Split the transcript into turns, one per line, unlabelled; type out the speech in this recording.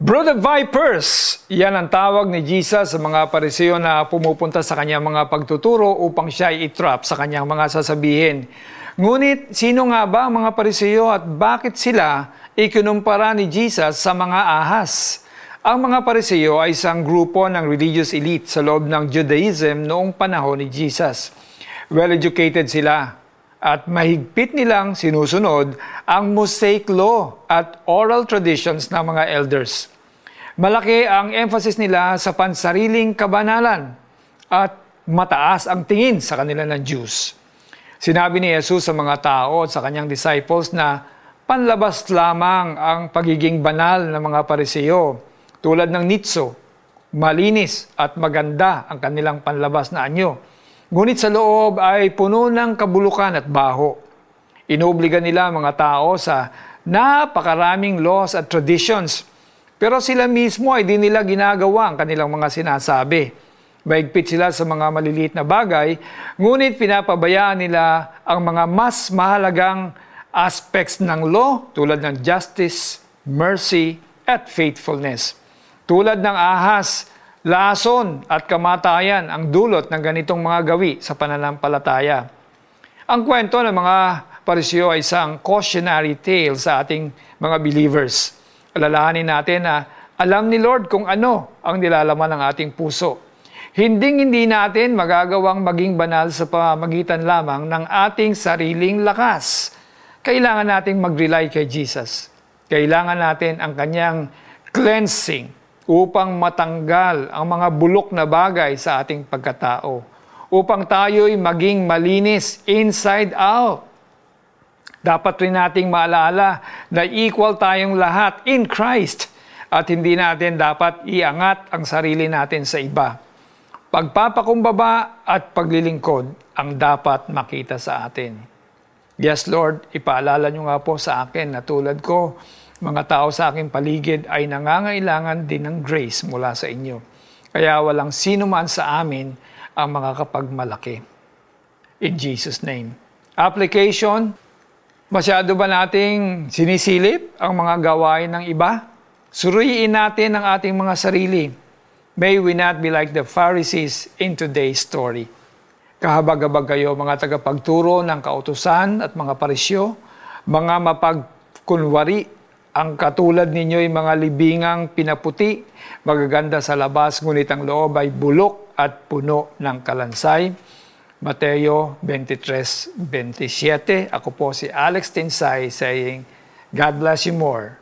Brood of vipers, yan ang tawag ni Jesus sa mga pariseo na pumupunta sa kanyang mga pagtuturo upang siya itrap sa kanyang mga sasabihin. Ngunit, sino nga ba ang mga pariseo at bakit sila ikinumpara ni Jesus sa mga ahas? Ang mga pariseo ay isang grupo ng religious elite sa loob ng Judaism noong panahon ni Jesus. Well-educated sila, at mahigpit nilang sinusunod ang Mosaic Law at oral traditions ng mga elders. Malaki ang emphasis nila sa pansariling kabanalan at mataas ang tingin sa kanila ng Jews. Sinabi ni Jesus sa mga tao at sa kanyang disciples na panlabas lamang ang pagiging banal ng mga pariseo tulad ng nitso, malinis at maganda ang kanilang panlabas na anyo Ngunit sa loob ay puno ng kabulukan at baho. Inobliga nila mga tao sa napakaraming laws at traditions. Pero sila mismo ay di nila ginagawa ang kanilang mga sinasabi. Maigpit sila sa mga maliliit na bagay, ngunit pinapabayaan nila ang mga mas mahalagang aspects ng law tulad ng justice, mercy, at faithfulness. Tulad ng ahas lason at kamatayan ang dulot ng ganitong mga gawi sa pananampalataya. Ang kwento ng mga parisyo ay isang cautionary tale sa ating mga believers. Alalahanin natin na alam ni Lord kung ano ang nilalaman ng ating puso. Hinding hindi natin magagawang maging banal sa pamamagitan lamang ng ating sariling lakas. Kailangan nating mag-rely kay Jesus. Kailangan natin ang kanyang cleansing, upang matanggal ang mga bulok na bagay sa ating pagkatao, upang tayo'y maging malinis inside out. Dapat rin nating maalala na equal tayong lahat in Christ at hindi natin dapat iangat ang sarili natin sa iba. Pagpapakumbaba at paglilingkod ang dapat makita sa atin. Yes, Lord, ipaalala nyo nga po sa akin na tulad ko, mga tao sa aking paligid ay nangangailangan din ng grace mula sa inyo. Kaya walang sino man sa amin ang makakapagmalaki. In Jesus' name. Application, masyado ba nating sinisilip ang mga gawain ng iba? Suriin natin ang ating mga sarili. May we not be like the Pharisees in today's story. Kahabag-habag kayo mga tagapagturo ng kautusan at mga parisyo, mga mapagkunwari ang katulad ninyo ay mga libingang pinaputi, magaganda sa labas, ngunit ang loob ay bulok at puno ng kalansay. Mateo 23.27 Ako po si Alex Tinsay saying, God bless you more